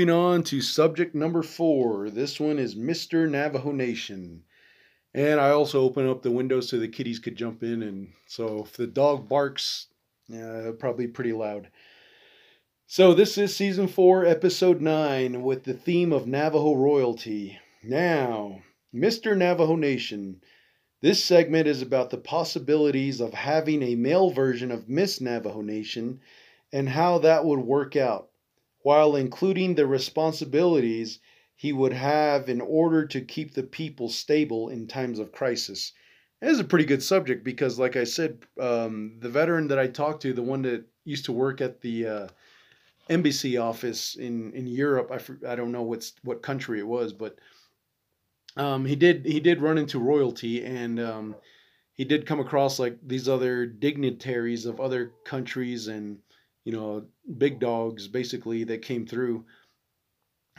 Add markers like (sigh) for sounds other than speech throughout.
moving on to subject number four. This one is Mr. Navajo Nation. And I also open up the window so the kitties could jump in. And so if the dog barks, uh, probably pretty loud. So this is season four, episode nine, with the theme of Navajo royalty. Now, Mr. Navajo Nation. This segment is about the possibilities of having a male version of Miss Navajo Nation and how that would work out, while including the responsibilities he would have in order to keep the people stable in times of crisis. It is a pretty good subject because, like I said, um, the veteran that I talked to, the one that used to work at the uh, embassy office in, in Europe, I, I don't know what's what country it was, but um, he did he did run into royalty, and um, he did come across like these other dignitaries of other countries and you know big dogs basically that came through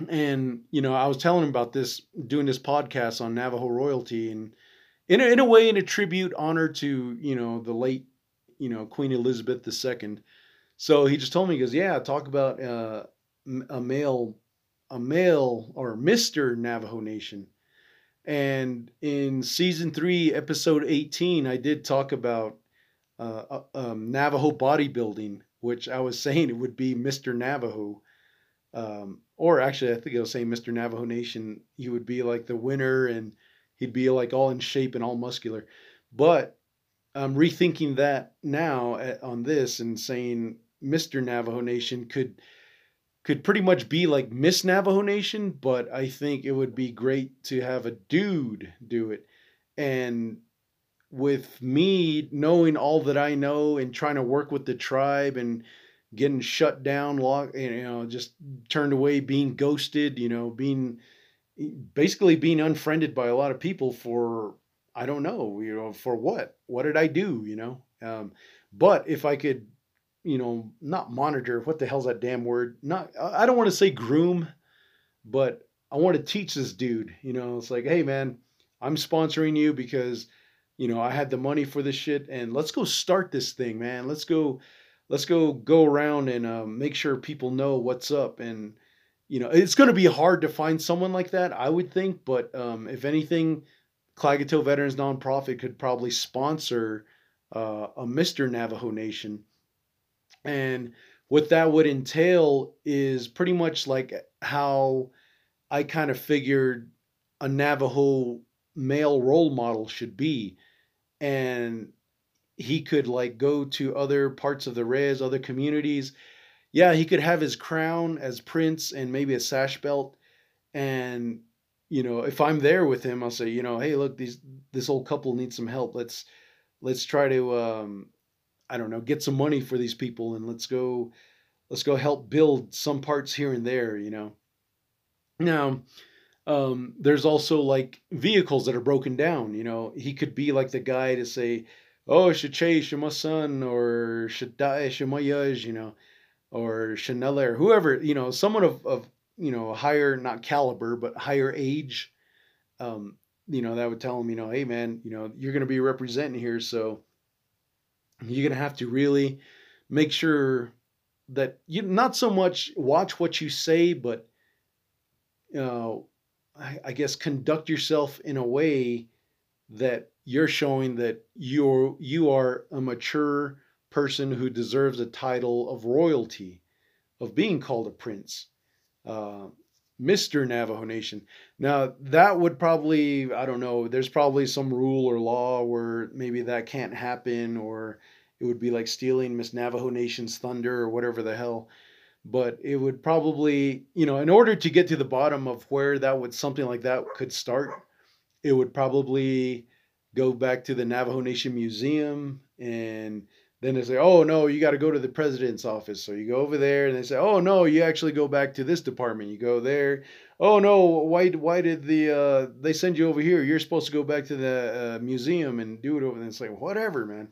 and you know, I was telling him about this, doing this podcast on Navajo royalty, and in a, in a way, in a tribute honor to you know the late you know Queen Elizabeth II. So he just told me, he goes, yeah, talk about uh, a male, a male or Mister Navajo Nation. And in season three, episode 18, I did talk about uh, uh um, Navajo bodybuilding, which I was (laughs) saying it would be Mr. Navajo. Um, or actually, I think I was saying Mr. Navajo Nation. He would be like the winner, and he'd be like all in shape and all muscular. But I'm rethinking that now at, on this and saying Mr. Navajo Nation could could pretty much be like Miss Navajo Nation, but I think it would be great to have a dude do it. And with me knowing all that I know and trying to work with the tribe and getting shut down, locked, you know, just turned away, being ghosted, you know, being basically being unfriended by a lot of people for I don't know, you know, for what? What did I do, you know? Um, but if I could, you know, not monitor, what the hell's that damn word? Not I don't want to say groom, but I want to teach this dude, you know, it's like, hey man, I'm sponsoring you because, you know, I had the money for this shit and let's go start this thing, man. Let's go let's go go around and um, make sure people know what's up and you know it's going to be hard to find someone like that i would think but um, if anything Klagetoh Veterans Nonprofit could probably sponsor uh, a Mr. Navajo Nation. And what that would entail is pretty much like how I kind of figured a Navajo male role model should be. And he could like go to other parts of the res, other communities. Yeah, he could have his crown as prince and maybe a sash belt. And you know, if I'm there with him, I'll say, you know, hey, look, these this old couple needs some help. Let's let's try to um, I don't know, get some money for these people and let's go let's go help build some parts here and there, you know. Now, um, there's also like vehicles that are broken down, you know. He could be like the guy to say, oh, Shache, Shema son, or Shaddai, Shemayaj, you know, or Chanel, or whoever, you know, someone of, of, you know, higher, not caliber, but higher age, um, you know, that would tell him, you know, hey, man, you know, you're going to be representing here. So you're going to have to really make sure that you not so much watch what you say, but, uh, I, I guess, conduct yourself in a way that you're showing that you're you are a mature person who deserves a title of royalty, of being called a prince, uh, Mister Navajo Nation. Now that would probably I don't know. There's probably some rule or law where maybe that can't happen, or it would be like stealing Miss Navajo Nation's thunder or whatever the hell. But it would probably, you know, in order to get to the bottom of where that would something like that could start, it would probably go back to the Navajo Nation Museum and then they say, oh no, you got to go to the president's office. So you go over there and they say, oh no, you actually go back to this department. You go there. Oh no, why why did the uh, they send you over here? You're supposed to go back to the uh, museum and do it over there. It's like whatever, man.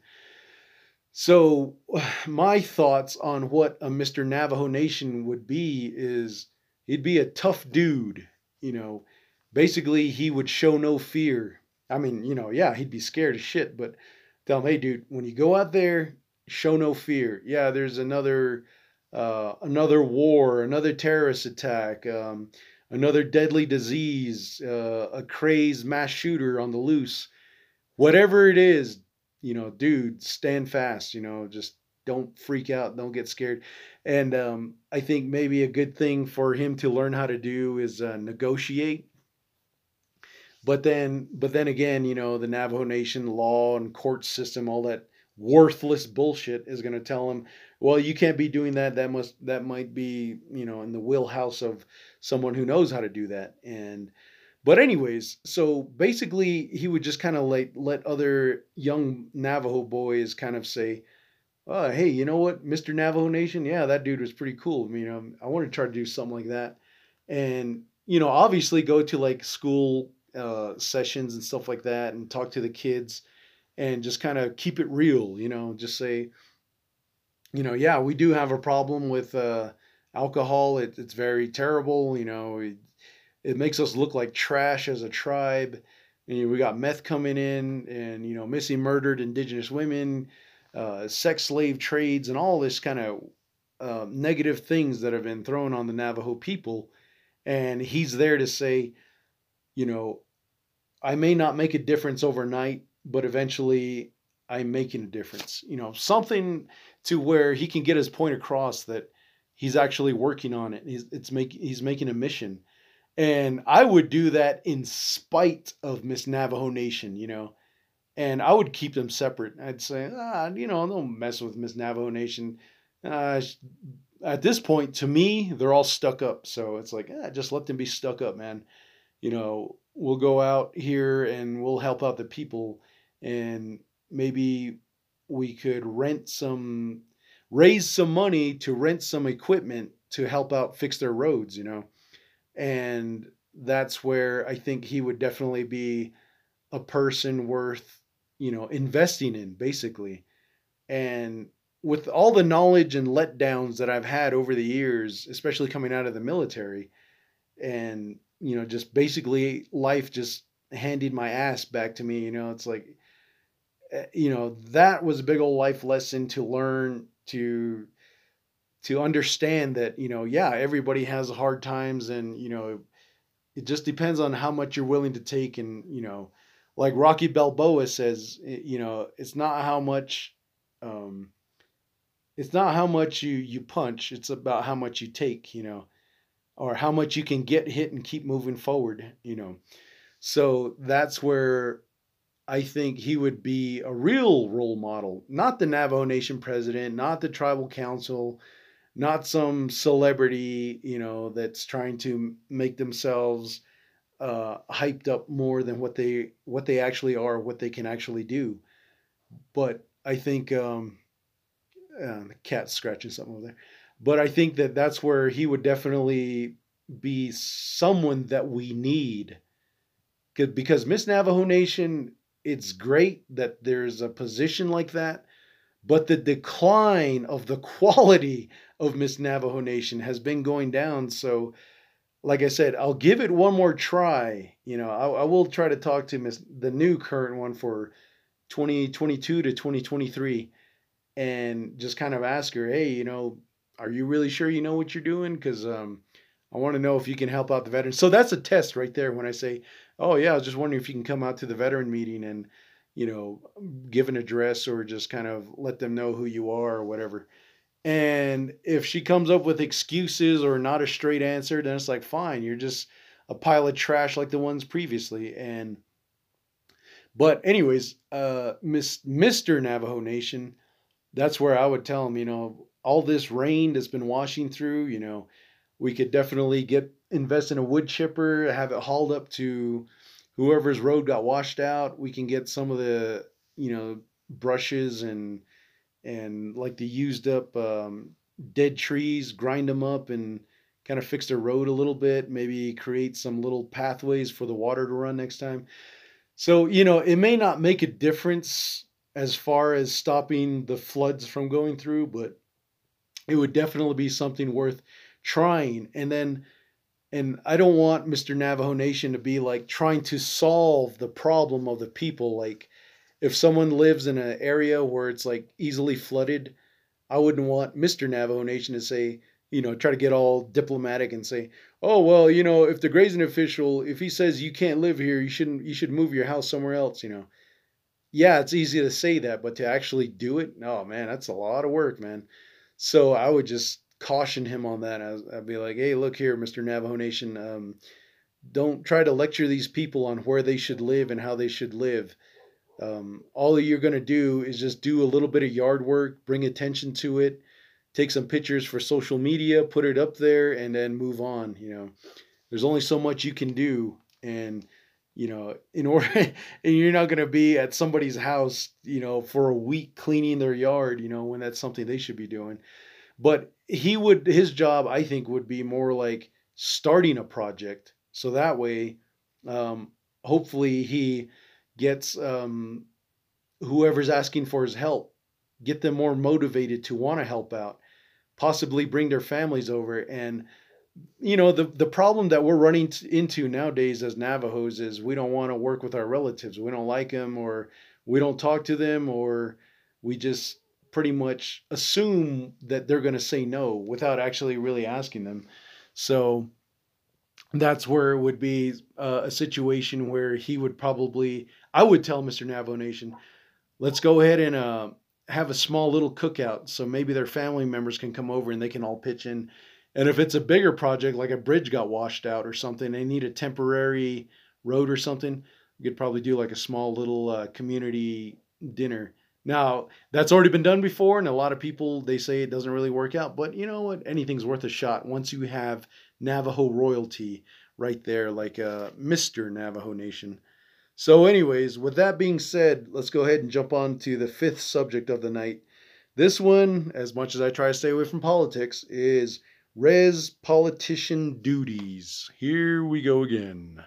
So (sighs) my thoughts on what a Mr. Navajo Nation would be is he'd be a tough dude. You know, basically he would show no fear I mean, you know, yeah, he'd be scared as shit, but tell him, hey, dude, when you go out there, show no fear. Yeah, there's another uh, another war, another terrorist attack, um, another deadly disease, uh, a crazed mass shooter on the loose, whatever it is, you know, dude, stand fast. You know, just don't freak out, don't get scared. And um, I think maybe a good thing for him to learn how to do is uh, negotiate. But then, but then again, you know, the Navajo Nation law and court system, all that worthless bullshit is going to tell him, well, you can't be doing that. That must that might be you know in the wheelhouse of someone who knows how to do that. And but anyways, so basically he would just kind of like let other young Navajo boys kind of say, oh, hey, you know what, Mr. Navajo Nation, yeah, that dude was pretty cool. You know, I want to try to do something like that, and you know, obviously go to like school uh, sessions and stuff like that, and talk to the kids, and just kind of keep it real. You know, just say you know, yeah, we do have a problem with uh, alcohol. It, it's very terrible. You know, it, makes us look like trash as a tribe. And, we got meth coming in, and you know, missing murdered indigenous women, uh, sex slave trades, and all this kind of uh, negative things that have been thrown on the Navajo people. And he's there to say, you know, I may not make a difference overnight, but eventually I'm making a difference. You know, something to where he can get his point across that he's actually working on it. He's it's make he's making a mission. And I would do that in spite of Miss Navajo Nation, you know. And I would keep them separate. I'd say, ah, you know, don't mess with Miss Navajo Nation. Uh, at this point, to me, they're all stuck up. So it's like, ah, just let them be stuck up, man. You know, we'll go out here and we'll help out the people and maybe we could rent some raise some money to rent some equipment to help out fix their roads you know and that's where i think he would definitely be a person worth you know investing in basically. And with all the knowledge and letdowns that i've had over the years especially coming out of the military and you know just basically life just handed my ass back to me you know it's like Eh, you know that was a big old life lesson to learn to to understand that you know yeah everybody has hard times and you know it just depends on how much you're willing to take and you know like rocky balboa says eh, you know it's not how much um it's not how much you you punch it's about how much you take you know or how much you can get hit and keep moving forward you know. So that's where I think he would be a real role model, not the Navajo Nation president, not the tribal council, not some celebrity, you know, that's trying to make themselves uh, hyped up more than what they what they actually are, what they can actually do. But I think um, uh, the cat's scratching something over there. But I think that that's where he would definitely be someone that we need because Miss Navajo Nation it's great that there's a position like that, but the decline of the (laughs) quality of Miss Navajo Nation has been going down. So, like I said, I'll give it one more try. You know, I, I will try to talk to Miss the new current one for 2022 to 2023 and just kind of ask her, hey, you know, are you really sure you know what you're doing? Because um, I want to know if you can help out the veterans. So that's a test right there when I say, oh yeah, I was just wondering if you can come out to the veteran meeting and, you know, give an address or just kind of let them know who you are or whatever. And if she comes up with excuses or not a straight answer, then it's like, fine, you're just a pile of trash like the ones previously. And, but anyways, uh, Miss Mr. Navajo Nation, that's where I would tell them, you know, all this rain that's been washing through, you know, we could definitely get invest in a wood chipper, have it hauled up to whoever's road got washed out. We can get some of the you know brushes and and like the used up um, dead trees, grind them up and kind of fix their road a little bit. Maybe create some little pathways for the water to run next time. So you know it may not make a difference as far as stopping the floods from going through, but it would definitely be something worth trying. And then and I don't want Mr. Navajo Nation to be like trying to solve the problem of the people. Like, if someone lives in an area where it's like easily flooded, I wouldn't want Mr. Navajo Nation to say, you know, try to get all diplomatic and say, "Oh, well, you know, if the grazing official, if he says you can't live here, you shouldn't, you should move your house somewhere else," you know. Yeah, it's easy to say that, but to actually do it, oh man, that's a lot of work, man. So I would just caution him on that. I'd be like, "Hey, look here, Mr. Navajo Nation, um, don't try to lecture these people on where they should live and how they should live. Um, all you're going to do is just do a little bit of yard work, bring attention to it, take some pictures for social media, put it up there, and then move on. You know, there's only so much you can do, and you know, in order, (laughs) and you're not going to be at somebody's house, you know, for a week cleaning their yard, you know, when that's something they should be doing. But he would, his job, I think, would be more like starting a project, so that way, um, hopefully, he gets um, whoever's asking for his help, get them more motivated to want to help out, possibly bring their families over. And, you know, the, the problem that we're running into nowadays as Navajos is we don't want to work with our relatives. We don't like them or we don't talk to them or we just pretty much assume that they're going to say no without actually really asking them. So, that's where it would be uh, a situation where he would probably I would tell Mr. Navajo Nation, let's go ahead and uh, have a small little cookout so maybe their family members can come over and they can all pitch in. And if it's a bigger project, like a bridge got washed out or something, they need a temporary road or something, you could probably do like a small little uh, community dinner. Now, that's already been done before, and a lot of people they say it doesn't really work out, but you know what? Anything's worth a shot once you have Navajo royalty right there, like uh, Mr. Navajo Nation. So, anyways, with that being said, let's go ahead and jump on to the fifth subject of the night. This one, as much as I try to stay away from politics, is res politician duties. Here we go again.